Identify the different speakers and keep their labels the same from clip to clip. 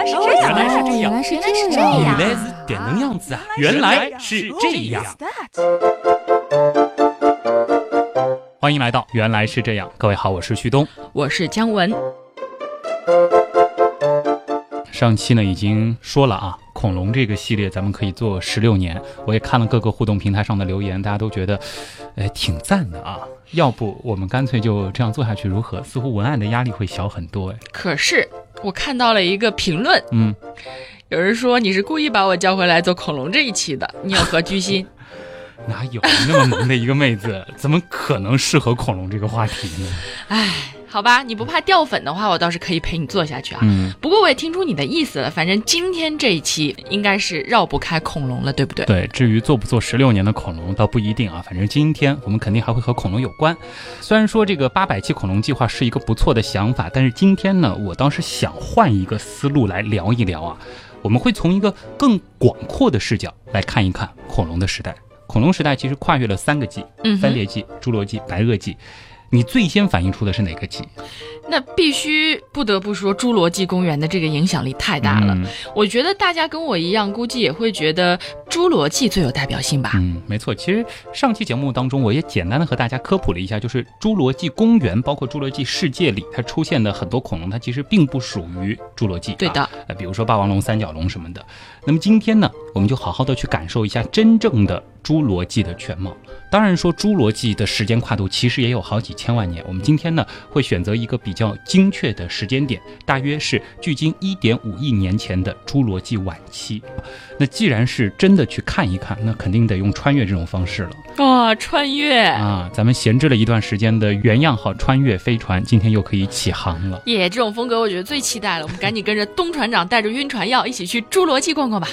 Speaker 1: 来是这样，
Speaker 2: 原来是这样
Speaker 3: 原来是
Speaker 1: 原来是这
Speaker 3: 这样。
Speaker 2: 原来是这能样子啊！原来是这样。欢迎来到《原来是这样》，各位好，我是旭东。
Speaker 3: 我是姜文，
Speaker 2: 上期呢已经说了啊，恐龙这个系列咱们可以做十六年。我也看了各个互动平台上的留言，大家都觉得，哎，挺赞的啊。要不我们干脆就这样做下去如何？似乎文案的压力会小很多哎。
Speaker 3: 可是我看到了一个评论，
Speaker 2: 嗯，
Speaker 3: 有人说你是故意把我叫回来做恐龙这一期的，你有何居心？
Speaker 2: 哪有那么萌的一个妹子，怎么可能适合恐龙这个话题呢？
Speaker 3: 唉，好吧，你不怕掉粉的话，我倒是可以陪你做下去啊。
Speaker 2: 嗯，
Speaker 3: 不过我也听出你的意思了，反正今天这一期应该是绕不开恐龙了，对不对？
Speaker 2: 对，至于做不做十六年的恐龙倒不一定啊，反正今天我们肯定还会和恐龙有关。虽然说这个八百期恐龙计划是一个不错的想法，但是今天呢，我倒是想换一个思路来聊一聊啊。我们会从一个更广阔的视角来看一看恐龙的时代。恐龙时代其实跨越了三个纪：
Speaker 3: 嗯哼，
Speaker 2: 三叠纪、侏罗纪、白垩纪。你最先反映出的是哪个棋？
Speaker 3: 那必须不得不说，侏罗纪公园的这个影响力太大了。
Speaker 2: 嗯
Speaker 3: 我觉得大家跟我一样，估计也会觉得侏罗纪最有代表性吧。
Speaker 2: 嗯，没错。其实上期节目当中，我也简单的和大家科普了一下，就是侏罗纪公园，包括侏罗纪世界里，它出现的很多恐龙，它其实并不属于侏罗纪。
Speaker 3: 对的
Speaker 2: 啊，呃，比如说霸王龙、三角龙什么的。那么今天呢，我们就好好的去感受一下真正的侏罗纪的全貌。当然说侏罗纪的时间跨度其实也有好几千万年。我们今天呢会选择一个比较精确的时间点，大约是距今一点五亿年前的侏罗纪晚期。那既然是真的去看一看，那肯定得用穿越这种方式了
Speaker 3: 哇、穿越！
Speaker 2: 啊！咱们闲置了一段时间的原样号穿越飞船，今天又可以起航了。
Speaker 3: 耶，这种风格我觉得最期待了。我们赶紧跟着东船长带着晕船药一起去侏罗纪逛逛吧。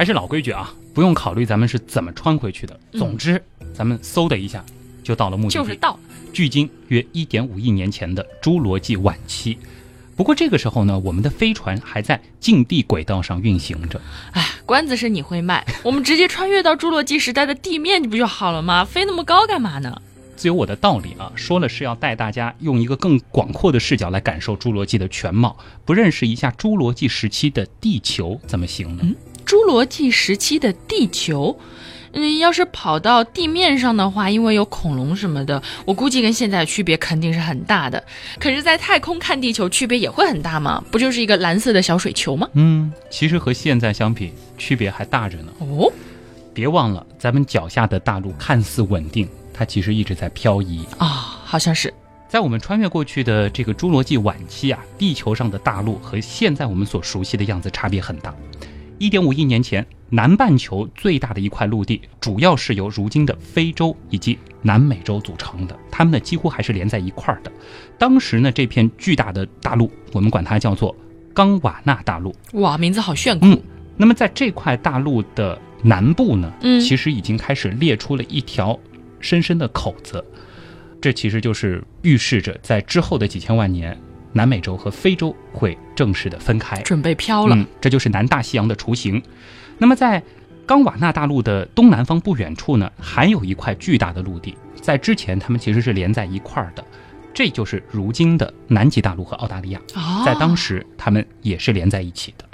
Speaker 2: 还是老规矩啊，不用考虑咱们是怎么穿回去的。
Speaker 3: 嗯
Speaker 2: 总之，咱们嗖的一下就到了目的地。
Speaker 3: 就是到，
Speaker 2: 距今约一点五亿年前的侏罗纪晚期。不过这个时候呢，我们的飞船还在近地轨道上运行着。
Speaker 3: 哎，关子是你会卖，我们直接穿越到侏罗纪时代的地面不就好了吗？飞那么高干嘛呢？
Speaker 2: 自有我的道理啊，说了是要带大家用一个更广阔的视角来感受侏罗纪的全貌，不认识一下侏罗纪时期的地球怎么行呢？
Speaker 3: 侏罗纪时期的地球，嗯，要是跑到地面上的话，因为有恐龙什么的，我估计跟现在的区别肯定是很大的。可是，在太空看地球，区别也会很大吗？不就是一个蓝色的小水球吗？
Speaker 2: 嗯，其实和现在相比，区别还大着呢。
Speaker 3: 哦，
Speaker 2: 别忘了，咱们脚下的大陆看似稳定，它其实一直在漂移。
Speaker 3: 啊、好像是。
Speaker 2: 在我们穿越过去的这个侏罗纪晚期啊，地球上的大陆和现在我们所熟悉的样子差别很大。一点五亿年前，南半球最大的一块陆地，主要是由如今的非洲以及南美洲组成的，它们呢几乎还是连在一块儿的。当时呢，这片巨大的大陆，我们管它叫做冈瓦纳大陆。
Speaker 3: 哇，名字好炫酷。
Speaker 2: 嗯那么在这块大陆的南部呢，
Speaker 3: 嗯
Speaker 2: 其实已经开始裂出了一条深深的口子，这其实就是预示着在之后的几千万年，南美洲和非洲会正式的分开。
Speaker 3: 准备飘了。
Speaker 2: 嗯，这就是南大西洋的雏形。那么在冈瓦纳大陆的东南方不远处呢，还有一块巨大的陆地，在之前它们其实是连在一块儿的，这就是如今的南极大陆和澳大利亚。
Speaker 3: 哦，
Speaker 2: 在当时，它们也是连在一起的。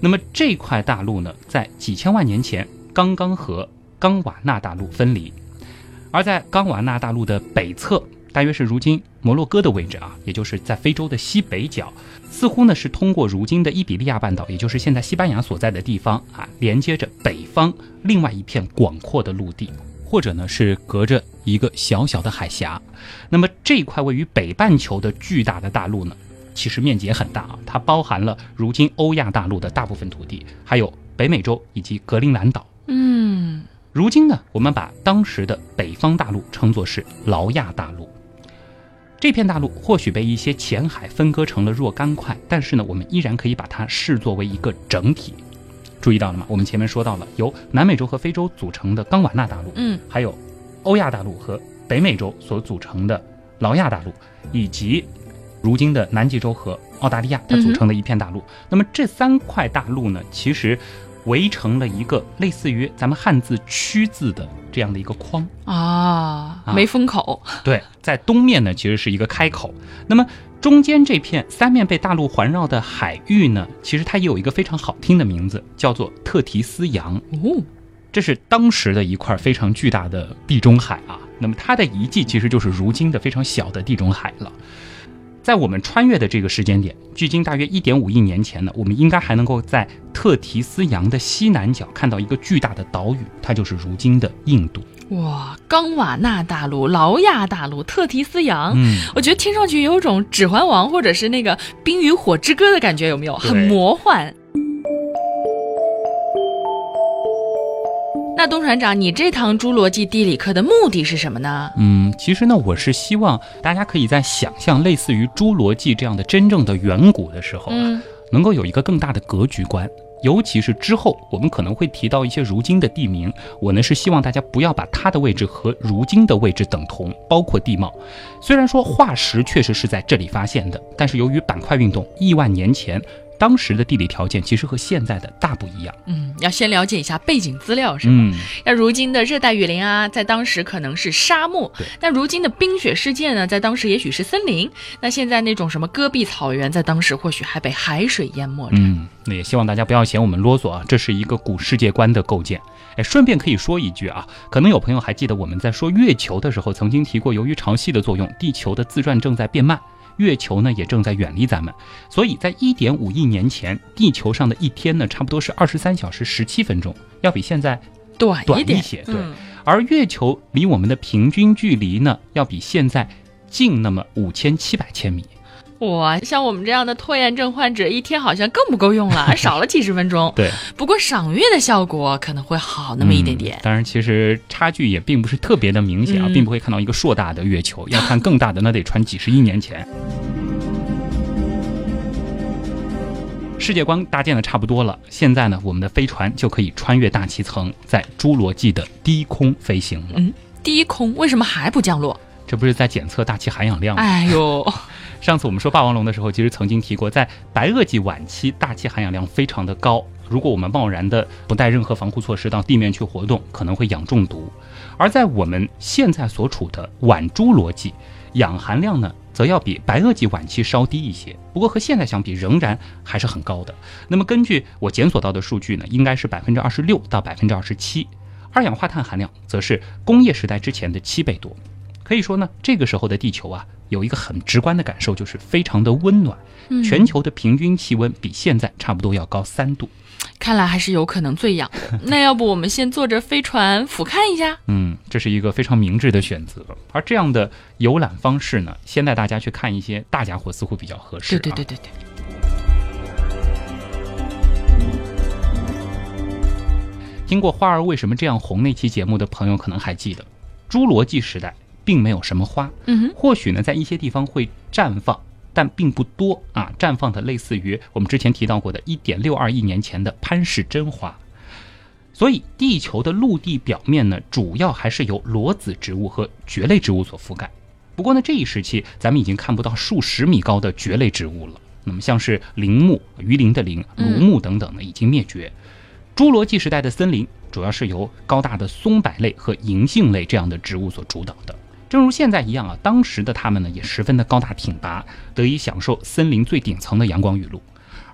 Speaker 2: 那么这块大陆呢，在几千万年前刚刚和冈瓦纳大陆分离，而在冈瓦纳大陆的北侧，大约是如今摩洛哥的位置啊，也就是在非洲的西北角，似乎呢是通过如今的伊比利亚半岛，也就是现在西班牙所在的地方啊，连接着北方另外一片广阔的陆地。或者呢是隔着一个小小的海峡，那么这块位于北半球的巨大的大陆呢，其实面积也很大啊，它包含了如今欧亚大陆的大部分土地，还有北美洲以及格陵兰岛。
Speaker 3: 嗯，
Speaker 2: 如今呢，我们把当时的北方大陆称作是劳亚大陆。这片大陆或许被一些浅海分割成了若干块，但是呢，我们依然可以把它视作为一个整体。注意到了吗？我们前面说到了由南美洲和非洲组成的冈瓦纳大陆，
Speaker 3: 嗯，
Speaker 2: 还有欧亚大陆和北美洲所组成的劳亚大陆，以及如今的南极洲和澳大利亚它组成的一片大陆。那么这三块大陆呢，其实围成了一个类似于咱们汉字“区”字的这样的一个框。
Speaker 3: 啊，
Speaker 2: 啊
Speaker 3: 没封口，
Speaker 2: 对，在东面呢，其实是一个开口。那么中间这片三面被大陆环绕的海域呢，其实它也有一个非常好听的名字，叫做特提斯洋。
Speaker 3: 哦，
Speaker 2: 这是当时的一块非常巨大的地中海啊。那么它的遗迹其实就是如今的非常小的地中海了。在我们穿越的这个时间点，距今大约一点五亿年前呢，我们应该还能够在特提斯洋的西南角看到一个巨大的岛屿，它就是如今的印度。
Speaker 3: 哇，冈瓦纳大陆、劳亚大陆、特提斯洋，
Speaker 2: 嗯，
Speaker 3: 我觉得听上去有种《指环王》或者是那个《冰与火之歌》的感觉，有没有？很魔幻。那东船长，你这堂侏罗纪地理课的目的是什么呢？
Speaker 2: 嗯，其实呢，我是希望大家可以在想象类似于侏罗纪这样的真正的远古的时候啊，
Speaker 3: 嗯，
Speaker 2: 能够有一个更大的格局观。尤其是之后，我们可能会提到一些如今的地名，我呢是希望大家不要把它的位置和如今的位置等同，包括地貌。虽然说化石确实是在这里发现的，但是由于板块运动，亿万年前当时的地理条件其实和现在的大不一样。
Speaker 3: 嗯，要先了解一下背景资料是吧？
Speaker 2: 嗯，
Speaker 3: 那如今的热带雨林啊，在当时可能是沙漠
Speaker 2: 对；
Speaker 3: 那如今的冰雪世界呢，在当时也许是森林。那现在那种什么戈壁草原，在当时或许还被海水淹没着。
Speaker 2: 嗯，那也希望大家不要嫌我们啰嗦啊，这是一个古世界观的构建。哎，顺便可以说一句啊，可能有朋友还记得我们在说月球的时候，曾经提过，由于潮汐的作用，地球的自转正在变慢。月球呢也正在远离咱们，所以在一点五亿年前，地球上的一天呢差不多是二十三小时十七分钟，要比现在
Speaker 3: 短一点，
Speaker 2: 短一些。对，
Speaker 3: 嗯
Speaker 2: 而月球离我们的平均距离呢，要比现在近那么五千七百千米。
Speaker 3: 哇，像我们这样的拖延症患者，一天好像更不够用了，少了几十分钟。
Speaker 2: 对，
Speaker 3: 不过赏月的效果可能会好那么一点点
Speaker 2: 嗯。当然，其实差距也并不是特别的明显啊，
Speaker 3: 嗯
Speaker 2: 并不会看到一个硕大的月球。要看更大的，那得传几十亿年前。世界观搭建的差不多了，现在呢，我们的飞船就可以穿越大气层，在侏罗纪的低空飞行了。
Speaker 3: 嗯低空为什么还不降落？
Speaker 2: 这不是在检测大气含氧量吗？
Speaker 3: 哎呦，
Speaker 2: 上次我们说霸王龙的时候，其实曾经提过，在白垩纪晚期，大气含氧量非常的高。如果我们贸然的不带任何防护措施到地面去活动，可能会氧中毒。而在我们现在所处的晚侏罗纪，氧含量呢，则要比白垩纪晚期稍低一些。不过和现在相比，仍然还是很高的。那么根据我检索到的数据呢，应该是百分之二十六到百分之二十七。二氧化碳含量则是工业时代之前的七倍多。可以说呢，这个时候的地球啊，有一个很直观的感受，就是非常的温暖。
Speaker 3: 嗯
Speaker 2: 全球的平均气温比现在差不多要高三度。
Speaker 3: 看来还是有可能最痒的。那要不我们先坐着飞船俯瞰一下？
Speaker 2: 嗯，这是一个非常明智的选择。而这样的游览方式呢，先带大家去看一些大家伙似乎比较合适、啊。
Speaker 3: 对对对对对。
Speaker 2: 听过《花儿为什么这样红》那期节目的朋友可能还记得，侏罗纪时代并没有什么花，
Speaker 3: 嗯哼，
Speaker 2: 或许呢在一些地方会绽放，但并不多啊。绽放的类似于我们之前提到过的1.62亿年前的潘氏真花。所以，地球的陆地表面呢，主要还是由裸子植物和蕨类植物所覆盖。不过呢，这一时期咱们已经看不到数十米高的蕨类植物了。那么，像是林木、鱼鳞的鳞、
Speaker 3: 嗯
Speaker 2: 芦木等等呢，已经灭绝。侏罗纪时代的森林主要是由高大的松柏类和银杏类这样的植物所主导的。正如现在一样啊，当时的他们呢也十分的高大挺拔，得以享受森林最顶层的阳光雨露。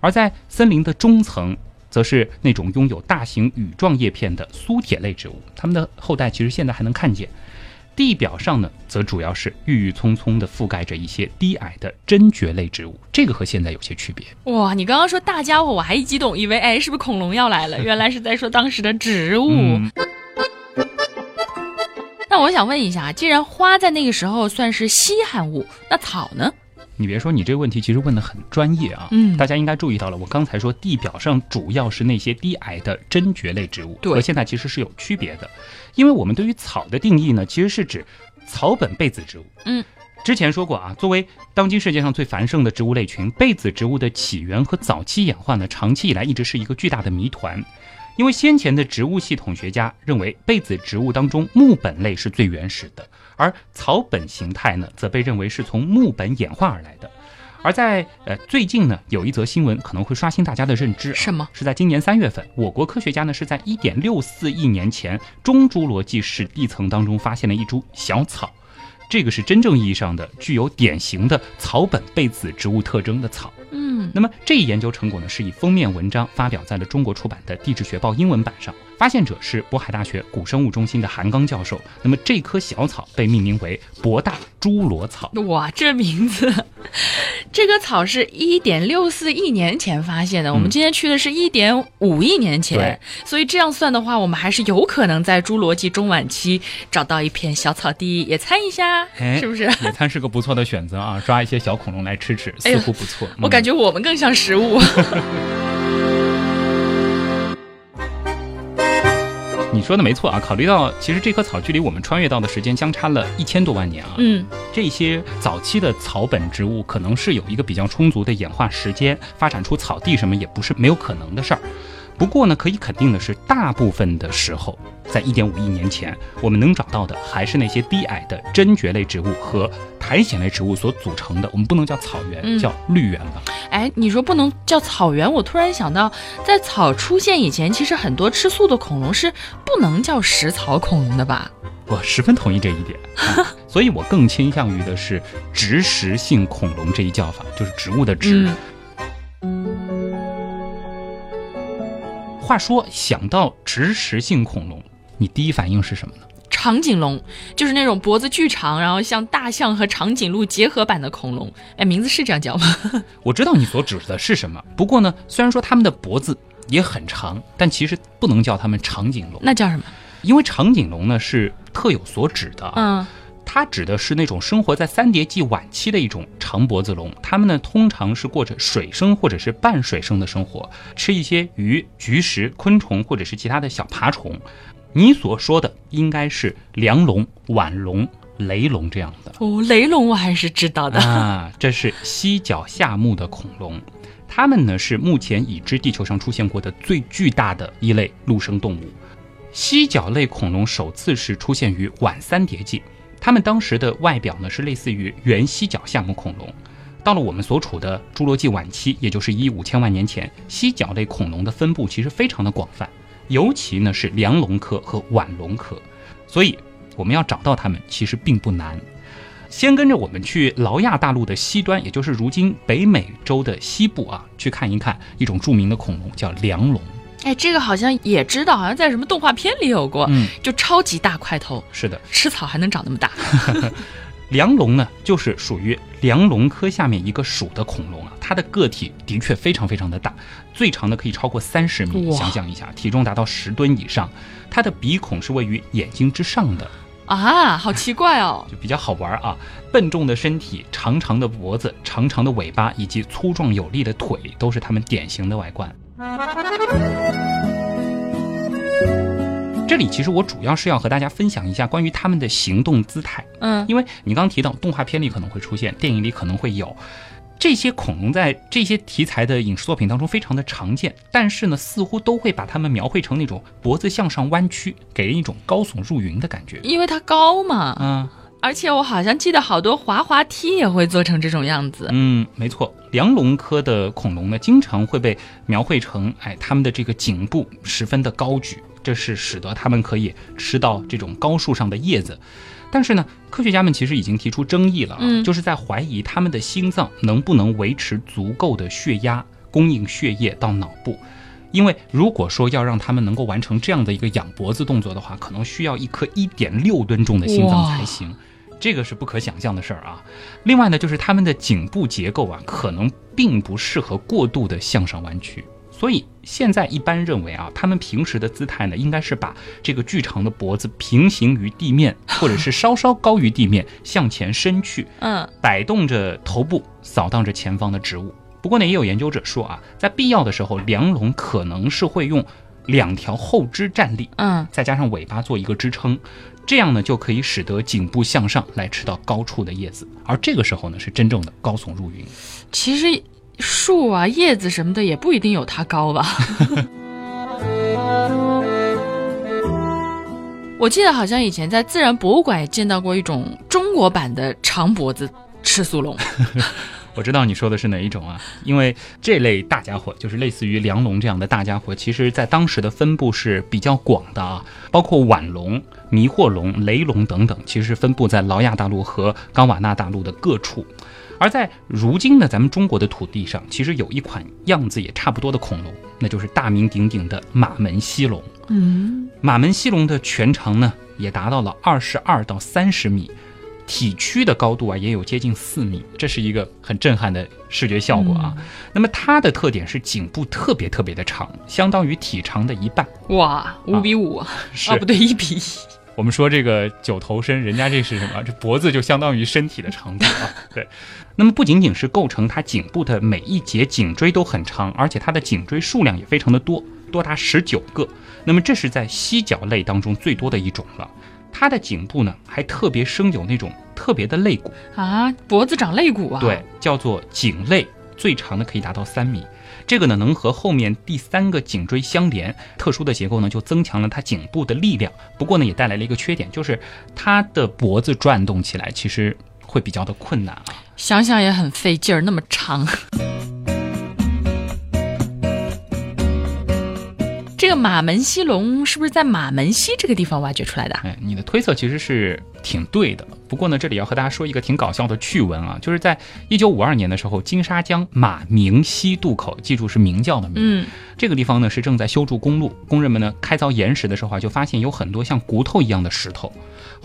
Speaker 2: 而在森林的中层，则是那种拥有大型羽状叶片的苏铁类植物，它们的后代其实现在还能看见。地表上呢，则主要是郁郁葱葱地覆盖着一些低矮的真蕨类植物，这个和现在有些区别。
Speaker 3: 哇，你刚刚说大家伙，我还一激动，以为哎是不是恐龙要来了？原来是在说当时的植物。
Speaker 2: 嗯，
Speaker 3: 那我想问一下，既然花在那个时候算是稀罕物，那草呢？
Speaker 2: 你别说，你这个问题其实问的很专业啊。
Speaker 3: 嗯
Speaker 2: 大家应该注意到了，我刚才说地表上主要是那些低矮的真蕨类植物，
Speaker 3: 对
Speaker 2: 和现在其实是有区别的。因为我们对于草的定义呢，其实是指草本被子植物。
Speaker 3: 嗯，
Speaker 2: 之前说过啊，作为当今世界上最繁盛的植物类群，被子植物的起源和早期演化呢，长期以来一直是一个巨大的谜团。因为先前的植物系统学家认为，被子植物当中木本类是最原始的，而草本形态呢，则被认为是从木本演化而来的。而在呃最近呢，有一则新闻可能会刷新大家的认知，
Speaker 3: 什么？
Speaker 2: 是在今年三月份，我国科学家呢是在一点六四亿年前中侏罗纪史地层当中发现了一株小草，这个是真正意义上的具有典型的草本被子植物特征的草。
Speaker 3: 嗯，
Speaker 2: 那么这一研究成果呢，是以封面文章发表在了中国出版的《地质学报》英文版上。发现者是渤海大学古生物中心的韩刚教授。那么这棵小草被命名为博大侏罗草。
Speaker 3: 哇，这名字！这棵草是一点六四亿年前发现的，我们今天去的是一点五亿年前，所以这样算的话，我们还是有可能在侏罗纪中晚期找到一片小草地野餐一下，是不是？
Speaker 2: 野餐是个不错的选择啊，抓一些小恐龙来吃吃，似乎不错。
Speaker 3: 我感觉我们更像食物。
Speaker 2: 你说的没错啊，考虑到其实这棵草距离我们穿越到的时间相差了一千多万年啊，
Speaker 3: 嗯，
Speaker 2: 这些早期的草本植物可能是有一个比较充足的演化时间，发展出草地什么也不是没有可能的事儿。不过呢，可以肯定的是，大部分的时候，在一点五亿年前，我们能找到的还是那些低矮的真蕨类植物和苔藓类植物所组成的。我们不能叫草原，叫绿原吧。
Speaker 3: 哎，你说不能叫草原，我突然想到，在草出现以前，其实很多吃素的恐龙是不能叫食草恐龙的吧？
Speaker 2: 我十分同意这一点，所以我更倾向于的是植食性恐龙这一叫法，就是植物的植。话说，想到植食性恐龙，你第一反应是什么呢？
Speaker 3: 长颈龙，就是那种脖子巨长，然后像大象和长颈鹿结合版的恐龙。哎，名字是这样叫吗？
Speaker 2: 我知道你所指的是什么。不过呢，虽然说它们的脖子也很长，但其实不能叫它们长颈龙。
Speaker 3: 那叫什么？
Speaker 2: 因为长颈龙呢是特有所指的。
Speaker 3: 嗯。
Speaker 2: 它指的是那种生活在三叠纪晚期的一种长脖子龙，它们呢通常是过着水生或者是半水生的生活，吃一些鱼、菊石、昆虫或者是其他的小爬虫。你所说的应该是梁龙、腕龙、雷龙这样的
Speaker 3: 哦，雷龙我还是知道的
Speaker 2: 啊，这是犀角下目的恐龙，它们呢是目前已知地球上出现过的最巨大的一类陆生动物。犀角类恐龙首次是出现于晚三叠纪。它们当时的外表呢是类似于原犀角下目恐龙，到了我们所处的侏罗纪晚期，也就是一五千万年前，犀角类恐龙的分布其实非常的广泛，尤其呢是梁龙科和腕龙科，所以我们要找到它们其实并不难。先跟着我们去劳亚大陆的西端，也就是如今北美洲的西部啊，去看一看一种著名的恐龙，叫梁龙。
Speaker 3: 哎，这个好像也知道，好像在什么动画片里有过，
Speaker 2: 嗯，
Speaker 3: 就超级大块头，
Speaker 2: 是的，
Speaker 3: 吃草还能长那么大。
Speaker 2: 梁龙呢，就是属于梁龙科下面一个属的恐龙啊，它的个体的确非常非常的大，最长的可以超过三十米，想象一下，体重达到十吨以上，它的鼻孔是位于眼睛之上的
Speaker 3: 啊，好奇怪哦，
Speaker 2: 就比较好玩啊，笨重的身体、长长的脖子、长长的尾巴以及粗壮有力的腿，都是它们典型的外观。这里其实我主要是要和大家分享一下关于他们的行动姿态，
Speaker 3: 嗯，
Speaker 2: 因为你刚提到动画片里可能会出现，电影里可能会有。这些恐龙在这些题材的影视作品当中非常的常见，但是呢，似乎都会把它们描绘成那种脖子向上弯曲，给人一种高耸入云的感觉，
Speaker 3: 因为它高嘛，
Speaker 2: 嗯。
Speaker 3: 而且我好像记得好多滑滑梯也会做成这种样子。
Speaker 2: 嗯，没错，梁龙科的恐龙呢，经常会被描绘成，哎，它们的这个颈部十分的高举，这是使得它们可以吃到这种高树上的叶子。但是呢，科学家们其实已经提出争议了啊，就是在怀疑它们的心脏能不能维持足够的血压，供应血液到脑部。因为如果说要让他们能够完成这样的一个仰脖子动作的话，可能需要一颗一点六吨重的心脏才行。这个是不可想象的事儿啊！另外呢，就是它们的颈部结构啊，可能并不适合过度的向上弯曲，所以现在一般认为啊，它们平时的姿态呢，应该是把这个巨长的脖子平行于地面，或者是稍稍高于地面向前伸去，
Speaker 3: 嗯，
Speaker 2: 摆动着头部扫荡着前方的植物。不过呢，也有研究者说啊，在必要的时候，梁龙可能是会用两条后肢站立，
Speaker 3: 嗯，
Speaker 2: 再加上尾巴做一个支撑。这样呢，就可以使得颈部向上来吃到高处的叶子，而这个时候呢，是真正的高耸入云。
Speaker 3: 其实树啊、叶子什么的也不一定有它高吧。我记得好像以前在自然博物馆也见到过一种中国版的长脖子赤速龙。
Speaker 2: 我知道你说的是哪一种啊？因为这类大家伙，就是类似于梁龙这样的大家伙，其实在当时的分布是比较广的啊，包括腕龙、迷惑龙、雷龙等等，其实分布在劳亚大陆和冈瓦纳大陆的各处。而在如今的咱们中国的土地上，其实有一款样子也差不多的恐龙，那就是大名鼎鼎的马门溪龙。
Speaker 3: 嗯，
Speaker 2: 马门溪龙的全长呢，也达到了二十二到三十米，体躯的高度啊，也有接近四米，这是一个很震撼的视觉效果啊。那么它的特点是颈部特别特别的长，相当于体长的一半。
Speaker 3: 哇，五比五啊，不对，一比一。
Speaker 2: 我们说这个九头身，人家这是什么？这脖子就相当于身体的长度啊。对，那么不仅仅是构成它颈部的每一节颈椎都很长，而且它的颈椎数量也非常的多，多达十九个。那么这是在犀角类当中最多的一种了。它的颈部呢，还特别生有那种特别的肋骨，
Speaker 3: 啊，脖子长肋骨啊？
Speaker 2: 对，叫做颈肋，最长的可以达到三米。这个呢，能和后面第三个颈椎相连，特殊的结构呢，就增强了它颈部的力量。不过呢，也带来了一个缺点，就是它的脖子转动起来其实会比较的困难啊。
Speaker 3: 想想也很费劲儿，那么长。这个马门溪龙是不是在马门溪这个地方挖掘出来的？
Speaker 2: 哎，你的推测其实是挺对的。不过呢，这里要和大家说一个挺搞笑的趣闻啊，就是在一九五二年的时候，金沙江马明溪渡口，记住是明教的明，
Speaker 3: 嗯，
Speaker 2: 这个地方呢是正在修筑公路，工人们呢开凿岩石的时候啊，就发现有很多像骨头一样的石头。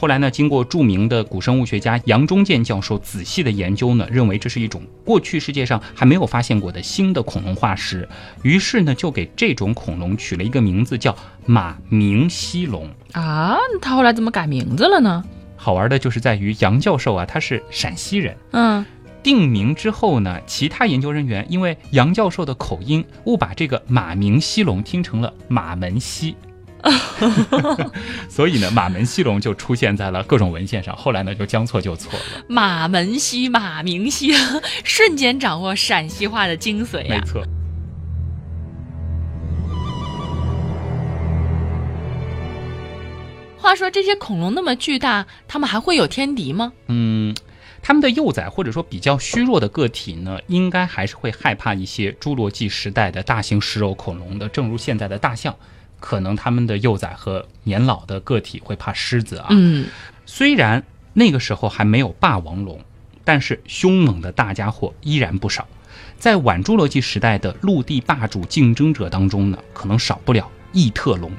Speaker 2: 后来呢，经过著名的古生物学家杨忠健教授仔细的研究呢，认为这是一种过去世界上还没有发现过的新的恐龙化石，于是呢，就给这种恐龙取了一个名字，叫马明西龙。
Speaker 3: 啊，他后来怎么改名字了呢？
Speaker 2: 好玩的就是在于杨教授啊，他是陕西人。
Speaker 3: 嗯，
Speaker 2: 定名之后呢，其他研究人员因为杨教授的口音，误把这个马明西龙听成了马门溪，所以呢，马门西龙就出现在了各种文献上。后来呢，就将错就错了。
Speaker 3: 马门溪、马明溪，瞬间掌握陕西话的精髓呀、
Speaker 2: 没错。
Speaker 3: 话说这些恐龙那么巨大，它们还会有天敌吗？
Speaker 2: 嗯，它们的幼崽或者说比较虚弱的个体呢，应该还是会害怕一些侏罗纪时代的大型食肉恐龙的。正如现在的大象，可能他们的幼崽和年老的个体会怕狮子啊。
Speaker 3: 嗯，
Speaker 2: 虽然那个时候还没有霸王龙，但是凶猛的大家伙依然不少。在晚侏罗纪时代的陆地霸主竞争者当中呢，可能少不了异特龙，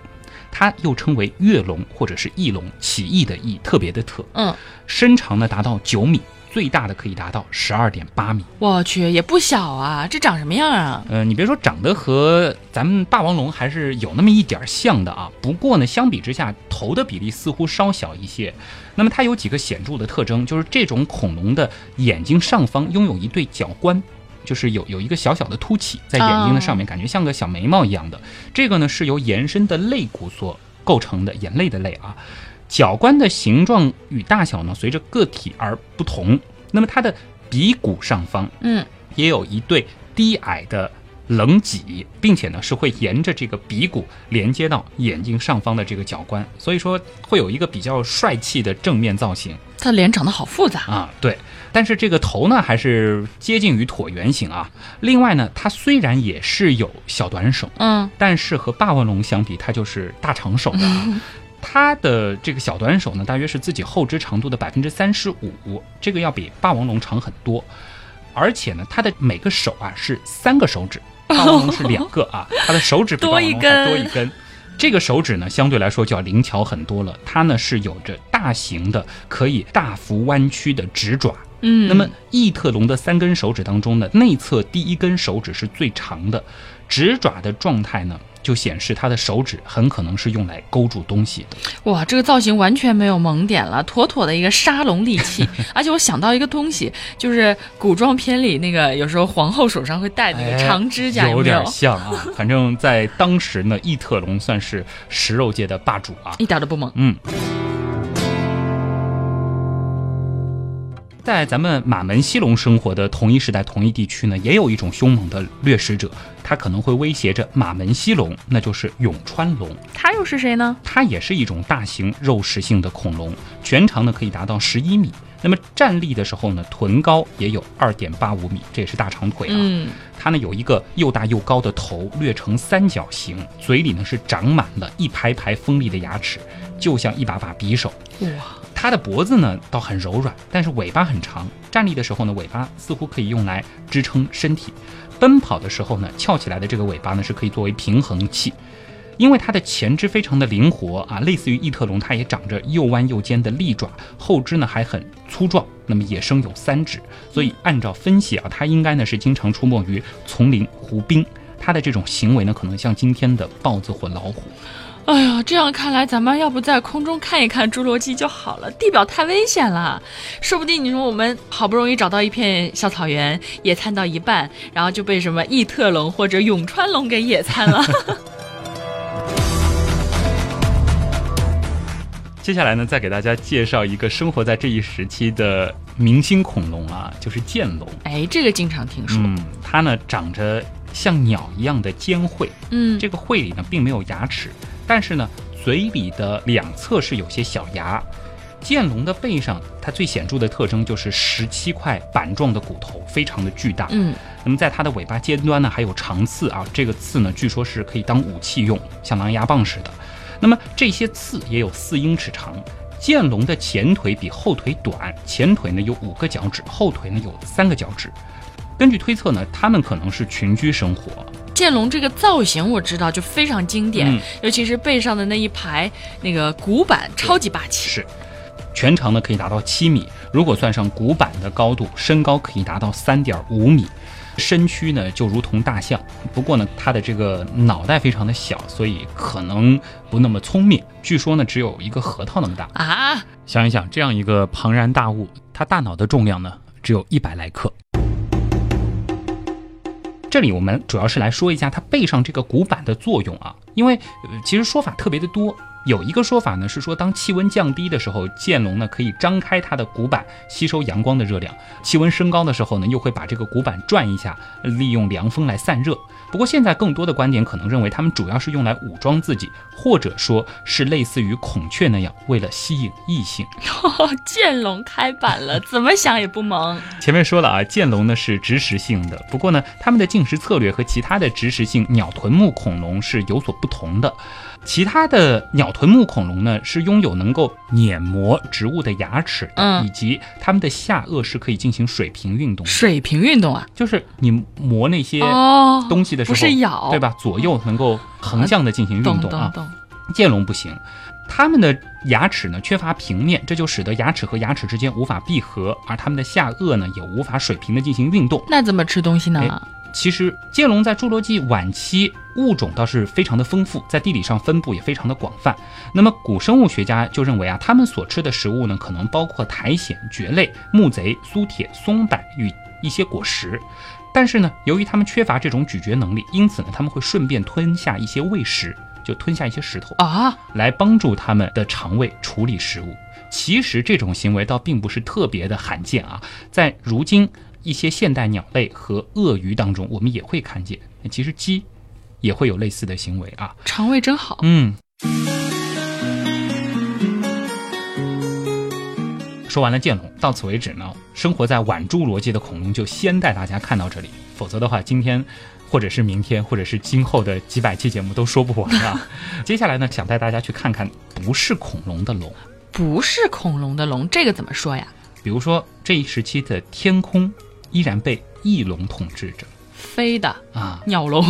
Speaker 2: 它又称为跃龙或者是翼龙，起义的翼，特别的特。
Speaker 3: 嗯，
Speaker 2: 身长呢达到九米，最大的可以达到十二点八米。
Speaker 3: 我去，也不小啊，这长什么样啊？
Speaker 2: 呃，你别说，长得和咱们霸王龙还是有那么一点儿像的啊。不过呢，相比之下，头的比例似乎稍小一些。那么它有几个显著的特征，就是这种恐龙的眼睛上方拥有一对角冠。就是有有一个小小的凸起在眼睛的上面，感觉像个小眉毛一样的。这个呢是由延伸的肋骨所构成的，眼泪的泪啊。角冠的形状与大小呢随着个体而不同。那么它的鼻骨上方
Speaker 3: 嗯，
Speaker 2: 也有一对低矮的棱脊，并且呢是会沿着这个鼻骨连接到眼睛上方的这个角冠，所以说会有一个比较帅气的正面造型
Speaker 3: 它脸长得好复杂。
Speaker 2: 啊。对，但是这个头呢还是接近于椭圆形啊。另外呢，它虽然也是有小短手，
Speaker 3: 嗯，
Speaker 2: 但是和霸王龙相比，它就是大长手的啊。它的这个小短手呢，大约是自己后肢长度的百分之三十五，这个要比霸王龙长很多。而且呢，它的每个手啊是三个手指，霸王龙是两个啊，它的手指比霸王龙还多一根。这个手指呢，相对来说就要灵巧很多了。它呢是有着大型的、可以大幅弯曲的指爪。
Speaker 3: 嗯，
Speaker 2: 那么异特龙的三根手指当中呢，内侧第一根手指是最长的，指爪的状态呢，就显示他的手指很可能是用来勾住东西的。
Speaker 3: 哇，这个造型完全没有萌点了，妥妥的一个沙龙利器。而且我想到一个东西，就是古装片里那个有时候皇后手上会戴那个长指甲，
Speaker 2: 哎有
Speaker 3: 有
Speaker 2: 点？像啊。反正在当时呢，异特龙算是食肉界的霸主啊。
Speaker 3: 一点都不萌。
Speaker 2: 嗯。在咱们马门溪龙生活的同一时代、同一地区呢，也有一种凶猛的掠食者，它可能会威胁着马门溪龙，那就是永川龙。
Speaker 3: 它又是谁呢？
Speaker 2: 它也是一种大型肉食性的恐龙，全长呢可以达到十一米，那么站立的时候呢，臀高也有二点八五米，这也是大长腿啊。
Speaker 3: 嗯，
Speaker 2: 它呢有一个又大又高的头，略呈三角形，嘴里呢是长满了一排排锋利的牙齿，就像一把把匕首。
Speaker 3: 哇，
Speaker 2: 它的脖子呢倒很柔软，但是尾巴很长。站立的时候呢，尾巴似乎可以用来支撑身体；奔跑的时候呢，翘起来的这个尾巴呢是可以作为平衡器。因为它的前肢非常的灵活啊，类似于异特龙，它也长着又弯又尖的利爪，后肢呢还很粗壮。那么野生有三指，所以按照分析啊，它应该呢是经常出没于丛林湖滨。它的这种行为呢，可能像今天的豹子或老虎。
Speaker 3: 哎呀，这样看来，咱们要不在空中看一看侏罗纪就好了。地表太危险了，说不定你说我们好不容易找到一片小草原，野餐到一半，然后就被什么异特龙或者永川龙给野餐了。
Speaker 2: 接下来呢，再给大家介绍一个生活在这一时期的明星恐龙啊，就是剑龙。
Speaker 3: 哎，这个经常听说。
Speaker 2: 嗯，它呢长着像鸟一样的尖喙，
Speaker 3: 嗯，
Speaker 2: 这个喙里呢并没有牙齿，但是呢嘴里的两侧是有些小牙。剑龙的背上，它最显著的特征就是十七块板状的骨头，非常的巨大。
Speaker 3: 嗯，
Speaker 2: 那么在它的尾巴尖端呢还有长刺啊，这个刺呢据说是可以当武器用，像狼牙棒似的。那么这些刺也有四英尺长。剑龙的前腿比后腿短，前腿呢有五个脚趾，后腿呢有三个脚趾。根据推测呢，它们可能是群居生活。
Speaker 3: 剑龙这个造型我知道，就非常经典，
Speaker 2: 嗯
Speaker 3: 尤其是背上的那一排那个骨板，超级霸气。
Speaker 2: 是，全长呢可以达到七米，如果算上骨板的高度，身高可以达到三点五米。身躯呢就如同大象，不过呢它的这个脑袋非常的小，所以可能不那么聪明。据说呢只有一个核桃那么大。
Speaker 3: 啊，
Speaker 2: 想一想，这样一个庞然大物，它大脑的重量呢只有一百来克。这里我们主要是来说一下它背上这个骨板的作用啊，因为、呃、其实说法特别的多。有一个说法呢是说，当气温降低的时候，剑龙呢可以张开它的骨板吸收阳光的热量；气温升高的时候呢，又会把这个骨板转一下，利用凉风来散热。不过现在更多的观点可能认为，它们主要是用来武装自己，或者说是类似于孔雀那样，为了吸引异性。
Speaker 3: 剑龙开板了，怎么想也不萌。
Speaker 2: 前面说了啊，剑龙呢是植食性的，不过呢，它们的进食策略和其他的植食性鸟臀目恐龙是有所不同的。其他的鸟臀目恐龙呢，是拥有能够碾磨植物的牙齿的，
Speaker 3: 嗯
Speaker 2: 以及它们的下颚是可以进行水平运动的，
Speaker 3: 水平运动啊，
Speaker 2: 就是你磨那些
Speaker 3: 哦，
Speaker 2: 东西的时候，
Speaker 3: 不是咬，
Speaker 2: 对？吧？左右能够横向的进行运动啊。剑龙不行，它们的牙齿呢缺乏平面，这就使得牙齿和牙齿之间无法闭合，而它们的下颚呢也无法水平的进行运动。
Speaker 3: 那怎么吃东西呢？
Speaker 2: 哎其实剑龙在侏罗纪晚期物种倒是非常的丰富，在地理上分布也非常的广泛。那么古生物学家就认为啊，它们所吃的食物呢，可能包括苔藓、蕨类、木贼、苏铁、松柏与一些果实。但是呢，由于它们缺乏这种咀嚼能力，因此呢，它们会顺便吞下一些喂食，就吞下一些石头。
Speaker 3: 啊，
Speaker 2: 来帮助它们的肠胃处理食物。其实这种行为倒并不是特别的罕见啊，在如今一些现代鸟类和鳄鱼当中，我们也会看见。其实鸡也会有类似的行为啊。
Speaker 3: 肠胃真好。
Speaker 2: 嗯。说完了剑龙，到此为止呢。生活在晚侏罗纪的恐龙就先带大家看到这里，否则的话，今天或者是明天，或者是今后的几百期节目都说不完啊。接下来呢，想带大家去看看不是恐龙的龙，
Speaker 3: 不是恐龙的龙，这个怎么说呀？
Speaker 2: 比如说这一时期的天空依然被翼龙统治着
Speaker 3: 飞的
Speaker 2: 啊。
Speaker 3: 鸟龙。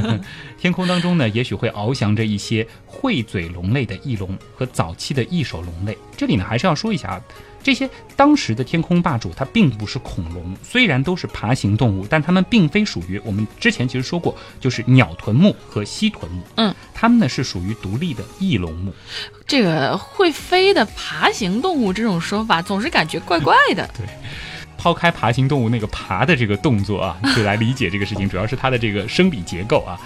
Speaker 2: 天空当中呢，也许会翱翔着一些喙嘴龙类的翼龙和早期的翼手龙类。这里呢，还是要说一下啊，这些当时的天空霸主，它并不是恐龙，虽然都是爬行动物，但它们并非属于我们之前其实说过，就是鸟臀目和蜥臀目。
Speaker 3: 嗯，
Speaker 2: 它们呢是属于独立的翼龙目。
Speaker 3: 这个会飞的爬行动物这种说法，总是感觉怪怪的。
Speaker 2: 抛开爬行动物那个爬的这个动作啊，就来理解这个事情，主要是它的这个生理结构啊。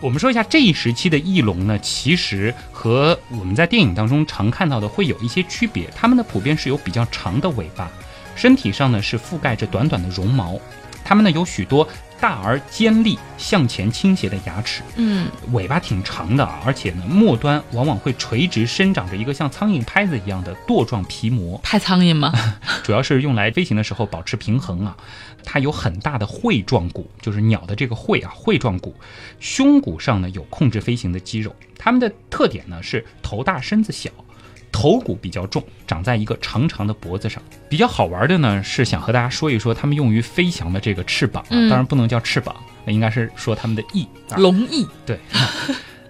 Speaker 2: 我们说一下这一时期的翼龙呢，其实和我们在电影当中常看到的会有一些区别。它们呢普遍是有比较长的尾巴，身体上呢是覆盖着短短的绒毛。它们呢有许多大而尖利、向前倾斜的牙齿，
Speaker 3: 嗯，
Speaker 2: 尾巴挺长的，而且呢末端往往会垂直生长着一个像苍蝇拍子一样的舵状皮膜，
Speaker 3: 拍苍蝇吗？
Speaker 2: 主要是用来飞行的时候保持平衡啊。它有很大的喙状骨，就是鸟的这个喙啊，喙状骨。胸骨上呢有控制飞行的肌肉。它们的特点呢是头大身子小。头骨比较重，长在一个长长的脖子上。比较好玩的呢，是想和大家说一说它们用于飞翔的这个翅膀啊，当然不能叫翅膀，那应该是说它们的翼。
Speaker 3: 龙翼。
Speaker 2: 对，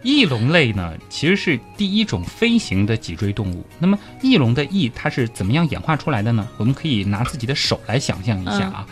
Speaker 2: 翼龙类呢，其实是第一种飞行的脊椎动物。那么翼龙的翼它是怎么样演化出来的呢？我们可以拿自己的手来想象一下啊，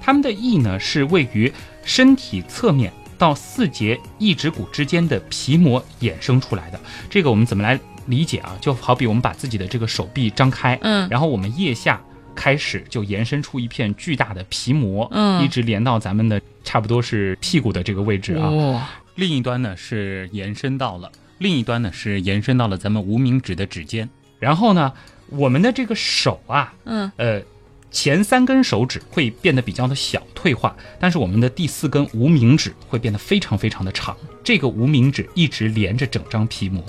Speaker 2: 它们的翼呢是位于身体侧面到四节翼指骨之间的皮膜衍生出来的。这个我们怎么来？理解啊，就好比我们把自己的这个手臂张开，
Speaker 3: 嗯，
Speaker 2: 然后我们腋下开始就延伸出一片巨大的皮膜，
Speaker 3: 嗯，
Speaker 2: 一直连到咱们的差不多是屁股的这个位置
Speaker 3: 啊。
Speaker 2: 另一端呢是延伸到了，另一端呢是延伸到了咱们无名指的指尖。然后呢，我们的这个手啊，
Speaker 3: 嗯，
Speaker 2: 呃，前三根手指会变得比较的小退化，但是我们的第四根无名指会变得非常非常的长。这个无名指一直连着整张皮膜。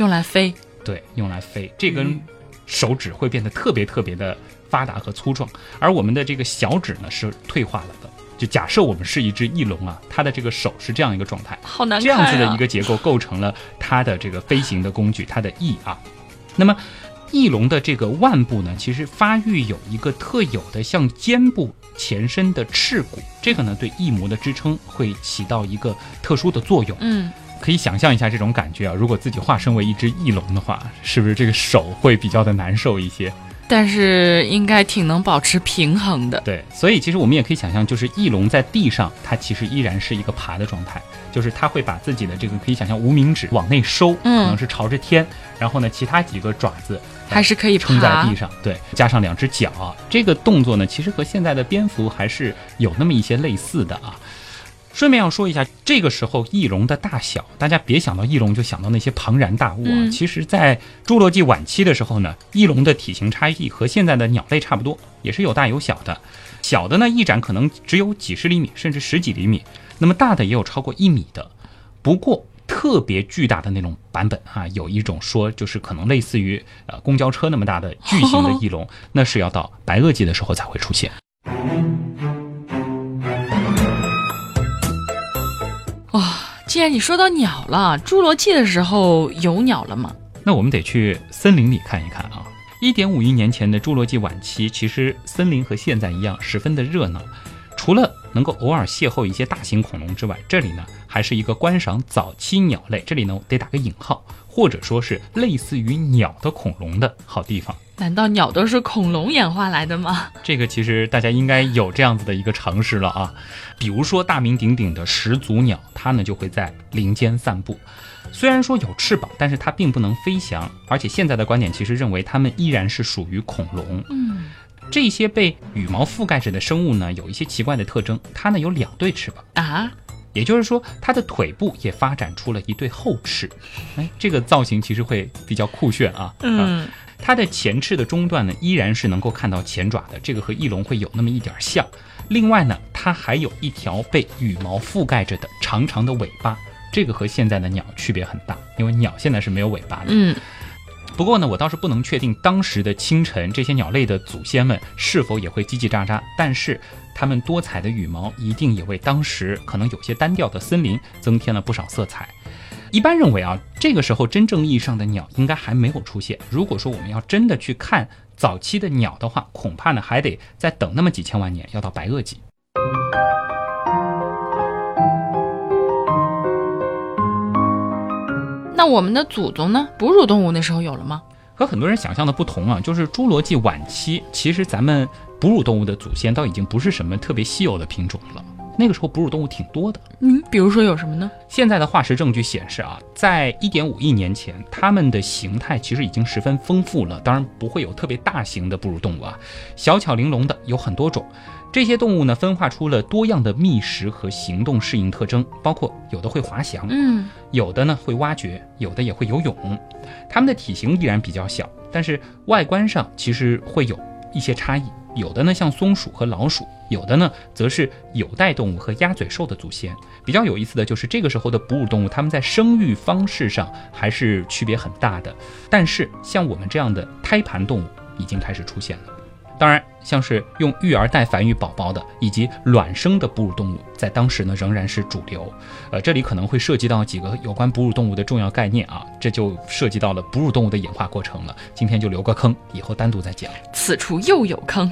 Speaker 3: 用来飞，
Speaker 2: 对，用来飞。这根手指会变得特别特别的发达和粗壮，而我们的这个小指呢是退化了的。就假设我们是一只翼龙啊，它的这个手是这样一个状态，
Speaker 3: 好难看
Speaker 2: 这样子的一个结构构成了它的这个飞行的工具，它的翼啊。那么翼龙的这个腕部呢，其实发育有一个特有的向肩部前伸的翅骨，这个呢对翼膜的支撑会起到一个特殊的作用。
Speaker 3: 嗯。
Speaker 2: 可以想象一下这种感觉啊！如果自己化身为一只翼龙的话，是不是这个手会比较的难受一些？
Speaker 3: 但是应该挺能保持平衡的。
Speaker 2: 对，所以其实我们也可以想象，就是翼龙在地上，它其实依然是一个爬的状态，就是它会把自己的这个可以想象无名指往内收，可能是朝着天，然后呢，其他几个爪子
Speaker 3: 还是可以
Speaker 2: 撑在地上，对，加上两只脚，这个动作呢，其实和现在的蝙蝠还是有那么一些类似的啊。顺便要说一下，这个时候翼龙的大小，大家别想到翼龙就想到那些庞然大物啊。其实，在侏罗纪晚期的时候呢，翼龙的体型差异和现在的鸟类差不多，也是有大有小的。小的呢，翼展可能只有几十厘米，甚至十几厘米；那么大的也有超过一米的。不过，特别巨大的那种版本啊，有一种说就是可能类似于呃公交车那么大的巨型的翼龙，那是要到白垩纪的时候才会出现。
Speaker 3: 既然你说到鸟了，侏罗纪的时候有鸟了吗？
Speaker 2: 那我们得去森林里看一看啊。一点五亿年前的侏罗纪晚期，其实森林和现在一样十分的热闹。除了能够偶尔邂逅一些大型恐龙之外，这里呢还是一个观赏早期鸟类，这里呢得打个引号，或者说是类似于鸟的恐龙的好地方。
Speaker 3: 难道鸟都是恐龙演化来的吗？
Speaker 2: 这个其实大家应该有这样子的一个常识了啊。比如说大名鼎鼎的始祖鸟，它呢就会在林间散步。虽然说有翅膀，但是它并不能飞翔。而且现在的观点其实认为它们依然是属于恐龙。
Speaker 3: 嗯，
Speaker 2: 这些被羽毛覆盖着的生物呢，有一些奇怪的特征。它呢有两对翅膀
Speaker 3: 啊，
Speaker 2: 也就是说它的腿部也发展出了一对后翅。哎，这个造型其实会比较酷炫啊。
Speaker 3: 嗯。
Speaker 2: 它的前翅的中段呢，依然是能够看到前爪的，这个和翼龙会有那么一点像。另外呢，它还有一条被羽毛覆盖着的长长的尾巴，这个和现在的鸟区别很大，因为鸟现在是没有尾巴的。
Speaker 3: 嗯。
Speaker 2: 不过呢，我倒是不能确定当时的清晨这些鸟类的祖先们是否也会叽叽喳喳，但是它们多彩的羽毛一定也为当时可能有些单调的森林增添了不少色彩。一般认为啊，这个时候真正意义上的鸟应该还没有出现。如果说我们要真的去看早期的鸟的话，恐怕呢还得再等那么几千万年，要到白垩纪。
Speaker 3: 那我们的祖宗呢？哺乳动物那时候有了吗？
Speaker 2: 和很多人想象的不同啊，就是侏罗纪晚期，其实咱们哺乳动物的祖先倒已经不是什么特别稀有的品种了。那个时候哺乳动物挺多的，
Speaker 3: 嗯，比如说有什么呢？
Speaker 2: 现在的化石证据显示啊，在一点五亿年前，它们的形态其实已经十分丰富了。当然不会有特别大型的哺乳动物啊，小巧玲珑的有很多种。这些动物呢，分化出了多样的觅食和行动适应特征，包括有的会滑翔，
Speaker 3: 嗯，
Speaker 2: 有的呢会挖掘，有的也会游泳。它们的体型依然比较小，但是外观上其实会有一些差异。有的呢像松鼠和老鼠，有的呢则是有袋动物和鸭嘴兽的祖先。比较有意思的就是这个时候的哺乳动物，它们在生育方式上还是区别很大的。但是像我们这样的胎盘动物已经开始出现了。当然，像是用育儿袋繁育宝宝的，以及卵生的哺乳动物，在当时呢仍然是主流。呃，这里可能会涉及到几个有关哺乳动物的重要概念啊，这就涉及到了哺乳动物的演化过程了。今天就留个坑，以后单独再讲。
Speaker 3: 此处又有坑，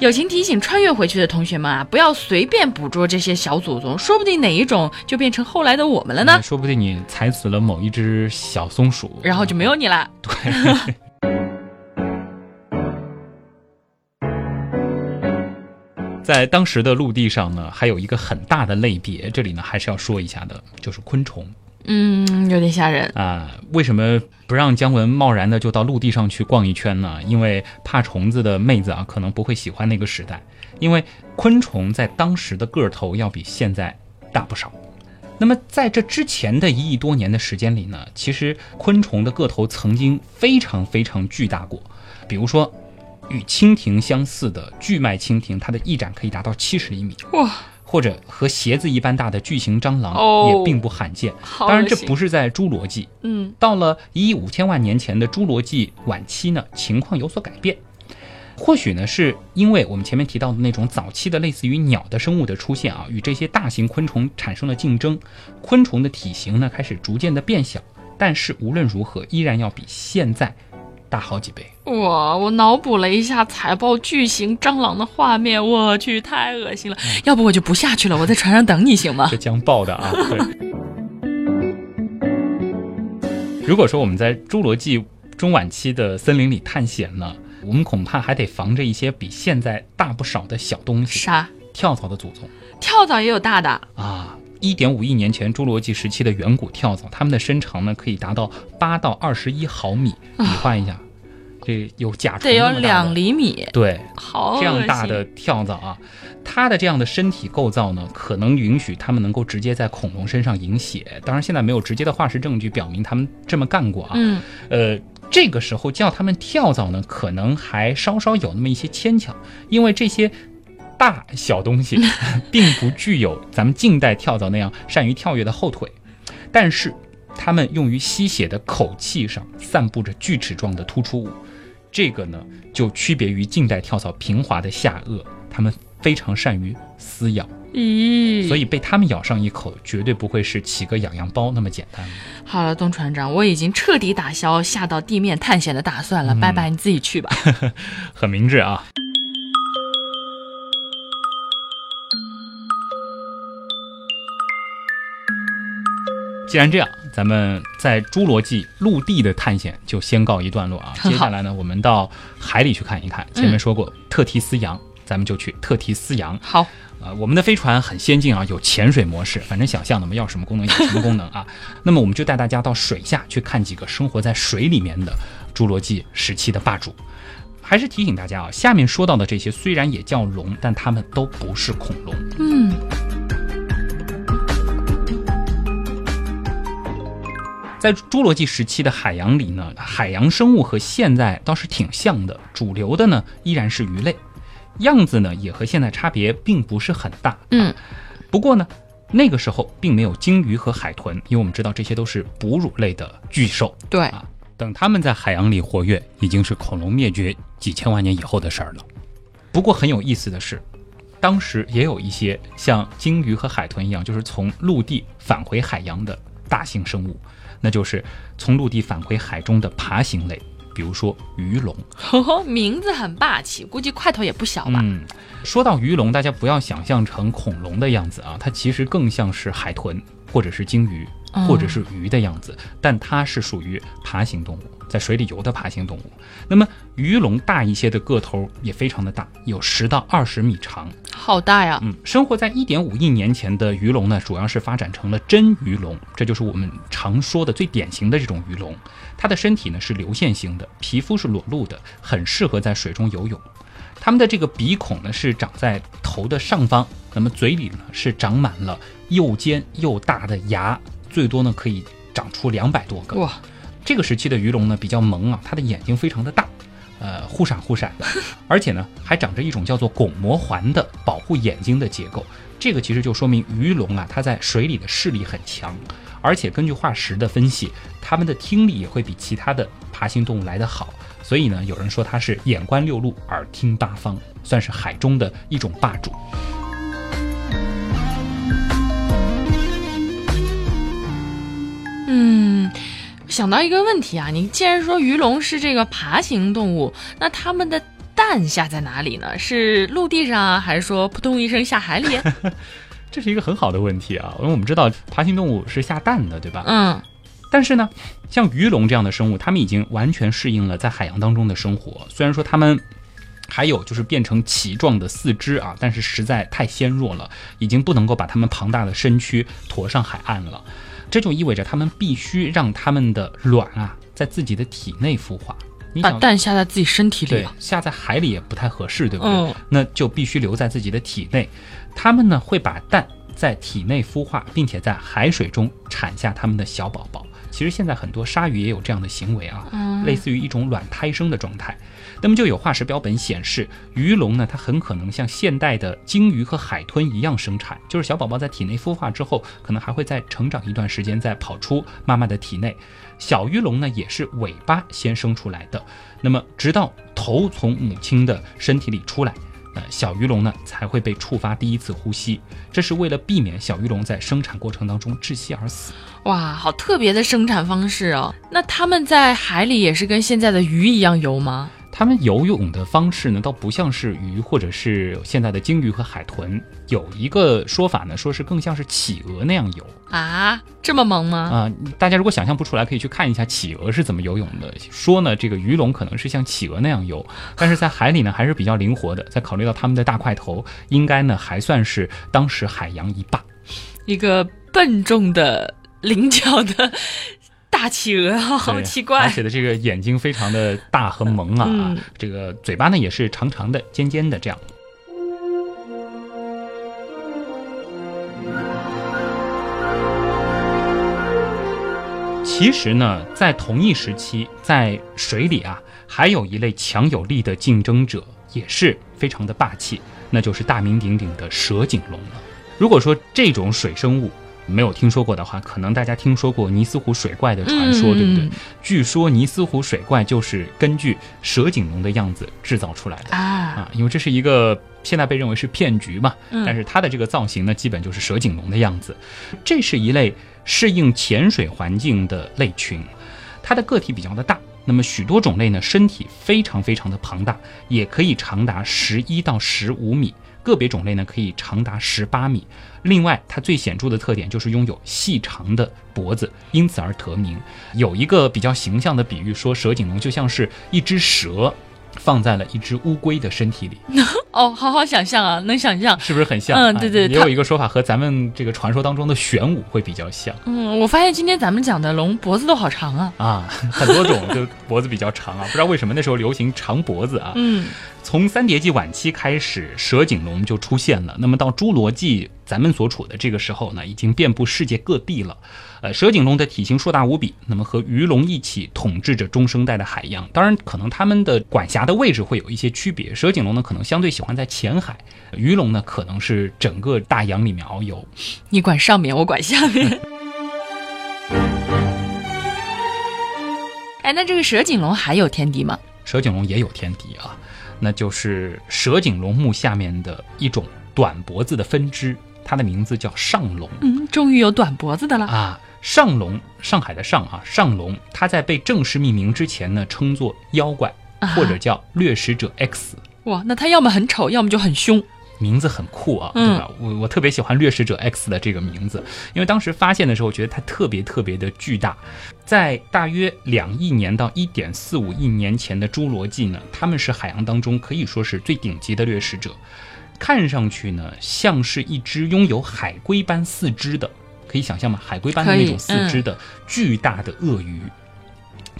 Speaker 3: 友情提醒穿越回去的同学们啊，不要随便捕捉这些小祖宗，说不定哪一种就变成后来的我们了呢？
Speaker 2: 说不定你踩死了某一只小松鼠，
Speaker 3: 然后就没有你了。
Speaker 2: 对。在当时的陆地上呢，还有一个很大的类别，这里呢还是要说一下的，就是昆虫。
Speaker 3: 嗯，有点吓人
Speaker 2: 啊。为什么不让姜文贸然的就到陆地上去逛一圈呢？因为怕虫子的妹子啊，可能不会喜欢那个时代。因为昆虫在当时的个头要比现在大不少。那么在这之前的一亿多年的时间里呢，其实昆虫的个头曾经非常非常巨大过，比如说。与蜻蜓相似的巨脉蜻蜓，它的翼展可以达到七十厘米
Speaker 3: 哇！
Speaker 2: 或者和鞋子一般大的巨型蟑螂也并不罕见。当然，这不是在侏罗纪。
Speaker 3: 嗯，
Speaker 2: 到了一亿五千万年前的侏罗纪晚期呢，情况有所改变。或许呢，是因为我们前面提到的那种早期的类似于鸟的生物的出现啊，与这些大型昆虫产生了竞争，昆虫的体型呢开始逐渐的变小。但是无论如何，依然要比现在。大好几倍
Speaker 3: 哇！我脑补了一下踩爆巨型蟑螂的画面，我去，太恶心了。要不我就不下去了，我在船上等你行吗？
Speaker 2: 这将爆的啊！如果说我们在侏罗纪中晚期的森林里探险呢，我们恐怕还得防着一些比现在大不少的小东西。
Speaker 3: 啥？
Speaker 2: 跳蚤的祖宗？
Speaker 3: 跳蚤也有大的
Speaker 2: 啊！一点五亿年前侏罗纪时期的远古跳蚤，它们的身长呢可以达到八到二十一毫米。比划一下，这有甲虫
Speaker 3: 得有两厘米。
Speaker 2: 对，
Speaker 3: 好
Speaker 2: 这样大的跳蚤啊，它的这样的身体构造呢，可能允许它们能够直接在恐龙身上饮血。当然，现在没有直接的化石证据表明它们这么干过啊。
Speaker 3: 嗯。
Speaker 2: 呃，这个时候叫它们跳蚤呢，可能还稍稍有那么一些牵强，因为这些。大小东西 并不具有咱们近代跳蚤那样善于跳跃的后腿，但是它们用于吸血的口器上散布着锯齿状的突出物，这个呢就区别于近代跳蚤平滑的下颚，它们非常善于撕咬，
Speaker 3: 咦，
Speaker 2: 所以被它们咬上一口绝对不会是起个痒痒包那么简单。
Speaker 3: 好了，东船长，我已经彻底打消下到地面探险的打算了，拜拜，你自己去吧。
Speaker 2: 很明智啊。既然这样，咱们在侏罗纪陆地的探险就先告一段落啊。接下来呢，我们到海里去看一看。前面说过特提斯洋，咱们就去特提斯洋。
Speaker 3: 好，
Speaker 2: 呃，我们的飞船很先进啊，有潜水模式，反正想象的嘛，要什么功能有什么功能啊。那么我们就带大家到水下去看几个生活在水里面的侏罗纪时期的霸主。还是提醒大家啊，下面说到的这些虽然也叫龙，但它们都不是恐龙。
Speaker 3: 嗯。
Speaker 2: 在侏罗纪时期的海洋里呢，海洋生物和现在倒是挺像的。主流的呢依然是鱼类，样子呢也和现在差别并不是很大。
Speaker 3: 嗯，
Speaker 2: 不过呢，那个时候并没有鲸鱼和海豚，因为我们知道这些都是哺乳类的巨兽。
Speaker 3: 对
Speaker 2: 啊，等它们在海洋里活跃，已经是恐龙灭绝几千万年以后的事儿了。不过很有意思的是，当时也有一些像鲸鱼和海豚一样，就是从陆地返回海洋的大型生物。那就是从陆地返回海中的爬行类，比如说鱼龙，
Speaker 3: 名字很霸气，估计块头也不小吧。
Speaker 2: 嗯，说到鱼龙，大家不要想象成恐龙的样子啊，它其实更像是海豚或者是鲸鱼。或者是鱼的样子，但它是属于爬行动物，在水里游的爬行动物。那么鱼龙大一些的个头也非常的大，有十到二十米长，
Speaker 3: 好大呀！
Speaker 2: 嗯，生活在一点五亿年前的鱼龙呢，主要是发展成了真鱼龙，这就是我们常说的最典型的这种鱼龙。它的身体呢是流线型的，皮肤是裸露的，很适合在水中游泳。它们的这个鼻孔呢是长在头的上方，那么嘴里呢是长满了又尖又大的牙。最多呢可以长出两百多个
Speaker 3: 哇！
Speaker 2: 这个时期的鱼龙呢比较萌啊，它的眼睛非常的大，呃，忽闪忽闪的，而且呢，还长着一种叫做巩膜环的保护眼睛的结构。这个其实就说明鱼龙啊，它在水里的视力很强，而且根据化石的分析，它们的听力也会比其他的爬行动物来得好。所以呢，有人说它是眼观六路，耳听八方，算是海中的一种霸主。
Speaker 3: 想到一个问题啊，你既然说鱼龙是这个爬行动物，那它们的蛋下在哪里呢？是陆地上啊，还是说扑通一声下海里？
Speaker 2: 这是一个很好的问题啊，因为我们知道爬行动物是下蛋的，对吧？
Speaker 3: 嗯。
Speaker 2: 但是呢，像鱼龙这样的生物，它们已经完全适应了在海洋当中的生活。虽然说它们还有就是变成鳍状的四肢啊，但是实在太纤弱了，已经不能够把它们庞大的身躯驮上海岸了。这就意味着他们必须让他们的卵啊在自己的体内孵化。
Speaker 3: 把蛋下在自己身体里，
Speaker 2: 对，下在海里也不太合适，对不对？那就必须留在自己的体内。他们呢会把蛋在体内孵化，并且在海水中产下他们的小宝宝。其实现在很多鲨鱼也有这样的行为啊，类似于一种卵胎生的状态。那么就有化石标本显示，鱼龙呢，它很可能像现代的鲸鱼和海豚一样生产，就是小宝宝在体内孵化之后，可能还会再成长一段时间，再跑出妈妈的体内。小鱼龙呢，也是尾巴先生出来的，那么直到头从母亲的身体里出来。呃，小鱼龙呢才会被触发第一次呼吸，这是为了避免小鱼龙在生产过程当中窒息而死。
Speaker 3: 哇，好特别的生产方式哦！那它们在海里也是跟现在的鱼一样游吗？
Speaker 2: 它们游泳的方式呢，倒不像是鱼，或者是现在的鲸鱼和海豚。有一个说法呢，说是更像是企鹅那样游
Speaker 3: 啊，这么萌吗？
Speaker 2: 啊，大家如果想象不出来，可以去看一下企鹅是怎么游泳的。说呢，这个鱼龙可能是像企鹅那样游，但是在海里呢还是比较灵活的。在考虑到它们的大块头，应该呢还算是当时海洋一霸，
Speaker 3: 一个笨重的灵巧的。大企鹅好奇怪，
Speaker 2: 而且的这个眼睛非常的大和萌啊，这个嘴巴呢也是长长的、尖尖的这样。其实呢，在同一时期，在水里啊，还有一类强有力的竞争者，也是非常的霸气，那就是大名鼎鼎的蛇颈龙了。如果说这种水生物，没有听说过的话，可能大家听说过尼斯湖水怪的传说，对不对？据说尼斯湖水怪就是根据蛇颈龙的样子制造出来的啊啊！因为这是一个现在被认为是骗局嘛，但是它的这个造型呢，基本就是蛇颈龙的样子。这是一类适应潜水环境的类群，它的个体比较的大，那么许多种类呢，身体非常非常的庞大，也可以长达十一到十五米。个别种类呢可以长达十八米，另外它最显著的特点就是拥有细长的脖子，因此而得名。有一个比较形象的比喻，说蛇颈龙就像是一只蛇。放在了一只乌龟的身体里
Speaker 3: 哦，好好想象啊，能想象
Speaker 2: 是不是很像？
Speaker 3: 嗯，对对。
Speaker 2: 也有一个说法和咱们这个传说当中的玄武会比较像。
Speaker 3: 嗯，我发现今天咱们讲的龙脖子都好长啊
Speaker 2: 啊，很多种就脖子比较长啊，不知道为什么那时候流行长脖子啊。
Speaker 3: 嗯，
Speaker 2: 从三叠纪晚期开始，蛇颈龙就出现了。那么到侏罗纪。咱们所处的这个时候呢，已经遍布世界各地了。呃，蛇颈龙的体型硕大无比，那么和鱼龙一起统治着中生代的海洋。当然，可能它们的管辖的位置会有一些区别。蛇颈龙呢，可能相对喜欢在浅海；鱼龙呢，可能是整个大洋里面遨游。
Speaker 3: 你管上面，我管下面。哎，那这个蛇颈龙还有天敌吗？
Speaker 2: 蛇颈龙也有天敌啊，那就是蛇颈龙目下面的一种短脖子的分支。它的名字叫上龙，
Speaker 3: 嗯，终于有短脖子的了
Speaker 2: 啊！上龙，上海的上啊，上龙，它在被正式命名之前呢，称作妖怪，或者叫掠食者 X。
Speaker 3: 哇，那它要么很丑，要么就很凶，
Speaker 2: 名字很酷啊，对吧？我我特别喜欢掠食者 X 的这个名字，因为当时发现的时候，觉得它特别特别的巨大。在大约两亿年到一点四五亿年前的侏罗纪呢，它们是海洋当中可以说是最顶级的掠食者。看上去呢，像是一只拥有海龟般四肢的，可以想象吗？海龟般的那种四肢的巨大的鳄鱼，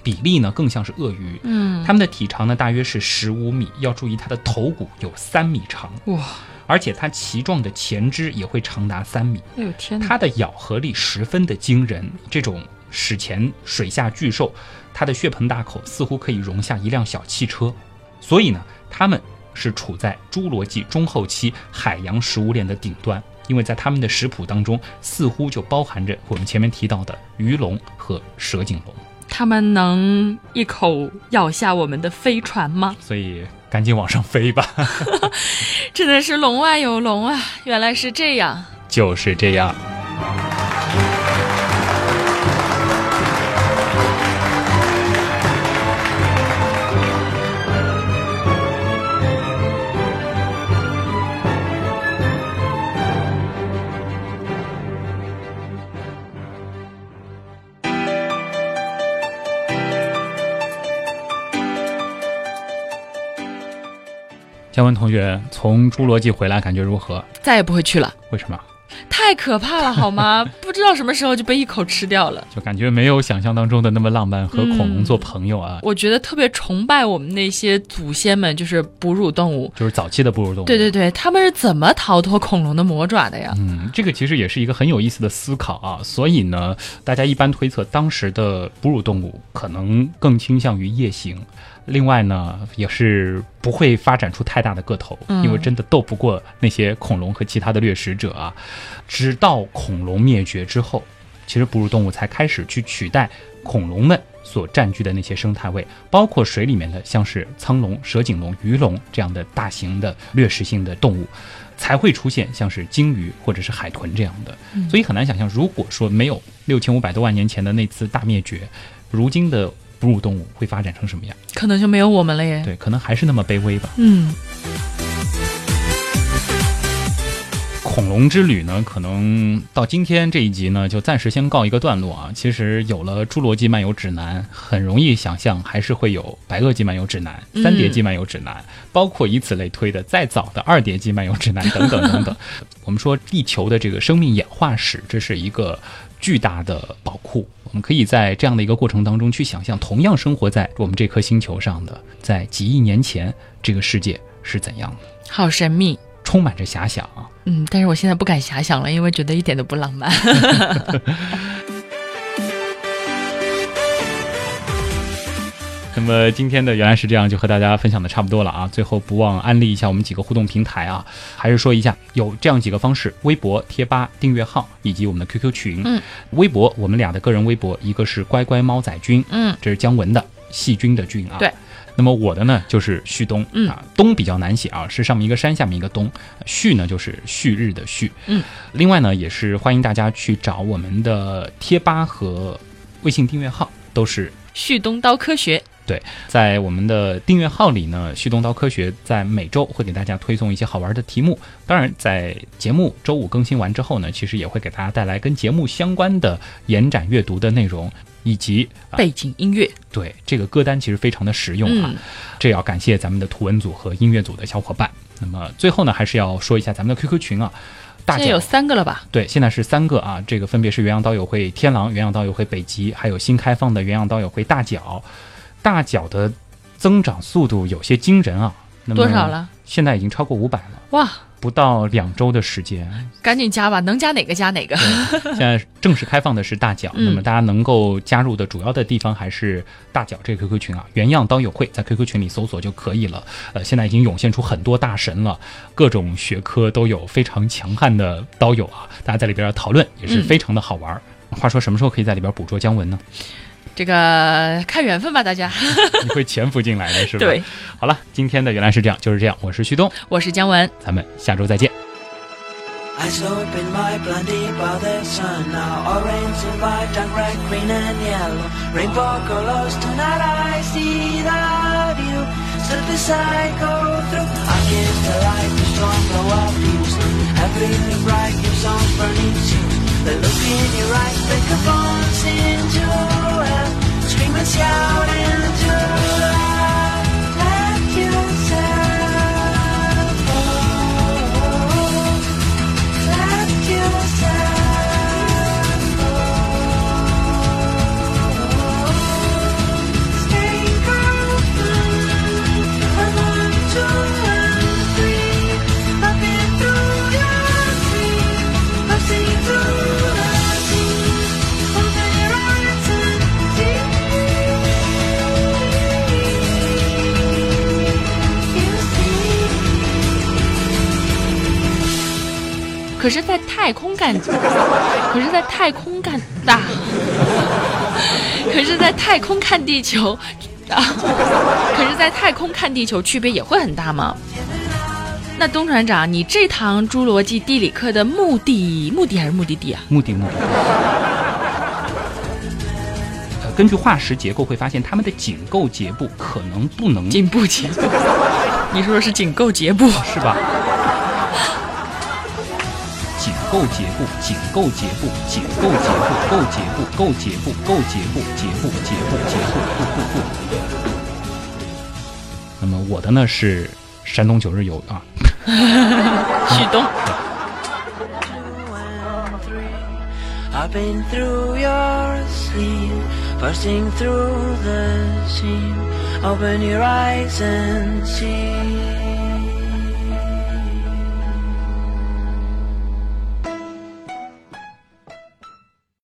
Speaker 2: 比例呢更像是鳄鱼。
Speaker 3: 嗯，
Speaker 2: 它们的体长呢大约是十五米，要注意它的头骨有三米长
Speaker 3: 哇，
Speaker 2: 而且它鳍状的前肢也会长达三米。
Speaker 3: 哎呦天
Speaker 2: 它的咬合力十分的惊人，这种史前水下巨兽，它的血盆大口似乎可以容下一辆小汽车。所以呢，它们是处在侏罗纪中后期海洋食物链的顶端，因为在他们的食谱当中似乎就包含着我们前面提到的鱼龙和蛇颈龙。
Speaker 3: 他们能一口咬下我们的飞船吗？
Speaker 2: 所以赶紧往上飞吧！
Speaker 3: 真的是龙外有龙啊！原来是这样，
Speaker 2: 就是这样。姜文同学从侏罗纪回来，感觉如何？
Speaker 3: 再也不会去了。
Speaker 2: 为什么？
Speaker 3: 太可怕了，好吗？不知道什么时候就被一口吃掉了，
Speaker 2: 就感觉没有想象当中的那么浪漫，和恐龙做朋友啊。
Speaker 3: 我觉得特别崇拜我们那些祖先们，就是哺乳动物，
Speaker 2: 就是早期的哺乳动物。
Speaker 3: 对对对，他们是怎么逃脱恐龙的魔爪的呀？
Speaker 2: 嗯，这个其实也是一个很有意思的思考啊。所以呢，大家一般推测，当时的哺乳动物可能更倾向于夜行。另外呢，也是不会发展出太大的个头，因为真的斗不过那些恐龙和其他的掠食者啊。直到恐龙灭绝之后，其实哺乳动物才开始去取代恐龙们所占据的那些生态位，包括水里面的像是苍龙、蛇颈龙、鱼龙这样的大型的掠食性的动物，才会出现像是鲸鱼或者是海豚这样的。所以很难想象，如果说没有六千五百多万年前的那次大灭绝，如今的。哺乳动物会发展成什么样？
Speaker 3: 可能就没有我们了耶。
Speaker 2: 对，可能还是那么卑微吧。
Speaker 3: 嗯。
Speaker 2: 恐龙之旅呢，可能到今天这一集呢，就暂时先告一个段落啊。其实有了《侏罗纪漫游指南》，很容易想象还是会有《白垩纪漫游指南》《三叠纪漫游指南》，包括以此类推的再早的《二叠纪漫游指南》等等等等。我们说地球的这个生命演化史，这是一个。巨大的宝库，我们可以在这样的一个过程当中去想象，同样生活在我们这颗星球上的，在几亿年前，这个世界是怎样的？
Speaker 3: 好神秘，
Speaker 2: 充满着遐想啊。
Speaker 3: 嗯，但是我现在不敢遐想了，因为觉得一点都不浪漫。
Speaker 2: 那么今天的原来是这样，就和大家分享的差不多了啊。最后不忘安利一下我们几个互动平台啊，还是说一下有这样几个方式：微博、贴吧、订阅号以及我们的 QQ 群。
Speaker 3: 嗯，
Speaker 2: 微博我们俩的个人微博，一个是乖乖猫仔君，
Speaker 3: 嗯，
Speaker 2: 这是姜文的细菌的菌啊。
Speaker 3: 对。
Speaker 2: 那么我的呢就是旭东，
Speaker 3: 嗯
Speaker 2: 啊，东比较难写啊，是上面一个山，下面一个东。旭呢就是旭日的旭。
Speaker 3: 嗯。
Speaker 2: 另外呢，也是欢迎大家去找我们的贴吧和微信订阅号，都是
Speaker 3: 旭东刀科学。
Speaker 2: 对，在我们的订阅号里呢，旭东刀科学在每周会给大家推送一些好玩的题目。当然，在节目周五更新完之后呢，其实也会给大家带来跟节目相关的延展阅读的内容以及
Speaker 3: 背景音乐。
Speaker 2: 对，这个歌单其实非常的实用啊。这要感谢咱们的图文组和音乐组的小伙伴。那么最后呢，还是要说一下咱们的 QQ 群啊，大
Speaker 3: 现在有三个了吧？
Speaker 2: 对，现在是三个啊。这个分别是元阳刀友会天狼、元阳刀友会北极，还有新开放的元阳刀友会大脚。大脚的增长速度有些惊人啊！
Speaker 3: 那么多少了？
Speaker 2: 现在已经超过五百了。
Speaker 3: 哇！
Speaker 2: 不到两周的时间，
Speaker 3: 赶紧加吧，能加哪个加哪个。
Speaker 2: 现在正式开放的是大脚，那么大家能够加入的主要的地方还是大脚这个 QQ 群啊，原样刀友会在 QQ 群里搜索就可以了。呃，现在已经涌现出很多大神了，各种学科都有非常强悍的刀友啊，大家在里边讨论也是非常的好玩。话说什么时候可以在里边捕捉姜文呢？
Speaker 3: 这个看缘分吧，大家。
Speaker 2: 你会潜伏进来的是吧？
Speaker 3: 对。
Speaker 2: 好了，今天的原来是这样，就是这样。我是旭东，
Speaker 3: 我是姜文，
Speaker 2: 咱们下周再见。The The look in your eyes, the into endure, scream and shout and endure.
Speaker 3: 可是，在太空干，可是，在太空干大，可是，在太空看地球，啊，可是，在太空看地球区别也会很大吗？那东船长，你这堂侏罗纪地理课的目的，目的还是目的地啊？
Speaker 2: 目的目的。呃，根据化石结构会发现，它们的颈构结部可能不能
Speaker 3: 颈部结部，你说的是颈构结部
Speaker 2: 是吧？颈构结部，颈构结部，颈构结部，构结部，构结部，构结部，结部，结部，结部，部部部。那么我的呢是山东九日游啊。
Speaker 3: 旭东。
Speaker 1: Bursting through the sea, Open your eyes and see.